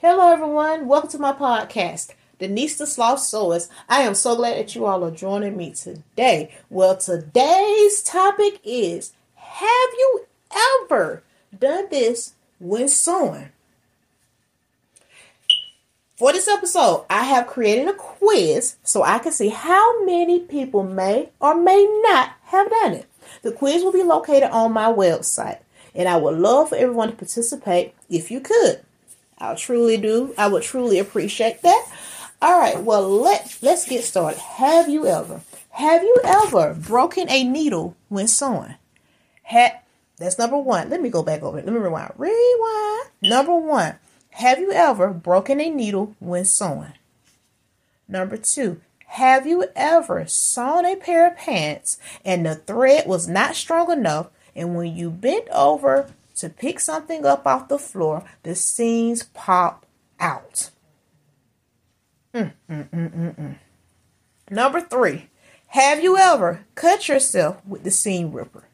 Hello, everyone. Welcome to my podcast, Denise the Sloth Sewist. I am so glad that you all are joining me today. Well, today's topic is Have you ever done this when sewing? For this episode, I have created a quiz so I can see how many people may or may not have done it. The quiz will be located on my website, and I would love for everyone to participate if you could. I truly do. I would truly appreciate that. All right, well let let's get started. Have you ever have you ever broken a needle when sewing? Had that's number one. Let me go back over it. Let me rewind. Rewind. Number one. Have you ever broken a needle when sewing? Number two. Have you ever sewn a pair of pants and the thread was not strong enough and when you bent over to pick something up off the floor, the seams pop out. Mm, mm, mm, Number three, have you ever cut yourself with the seam ripper?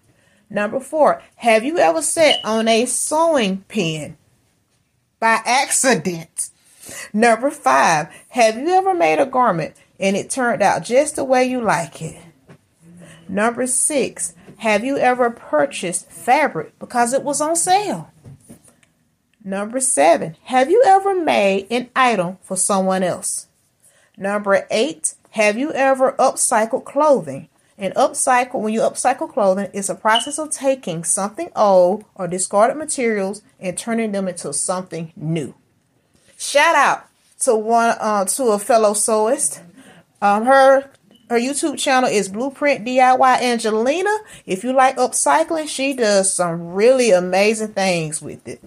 Number four, have you ever sat on a sewing pin by accident? Number five, have you ever made a garment and it turned out just the way you like it? Number six, have you ever purchased fabric because it was on sale? Number seven, have you ever made an item for someone else? Number eight, have you ever upcycled clothing? And upcycle, when you upcycle clothing, is a process of taking something old or discarded materials and turning them into something new. Shout out to one uh, to a fellow sewist. Um, her her YouTube channel is Blueprint DIY Angelina. If you like upcycling, she does some really amazing things with it.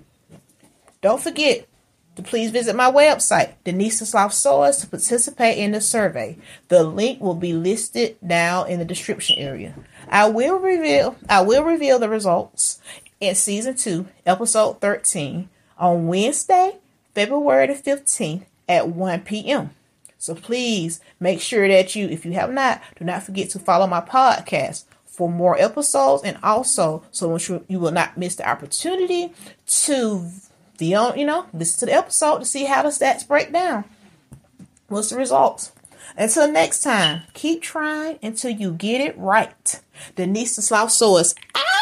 Don't forget to please visit my website, Denise Sewist, to participate in the survey. The link will be listed down in the description area. I will reveal I will reveal the results in season two, episode 13, on Wednesday, February the 15th at 1 p.m. So please make sure that you, if you have not, do not forget to follow my podcast for more episodes and also so you will not miss the opportunity to the you know listen to the episode to see how the stats break down. What's the results? Until next time, keep trying until you get it right. Denise the Sloth Sewist. Ah!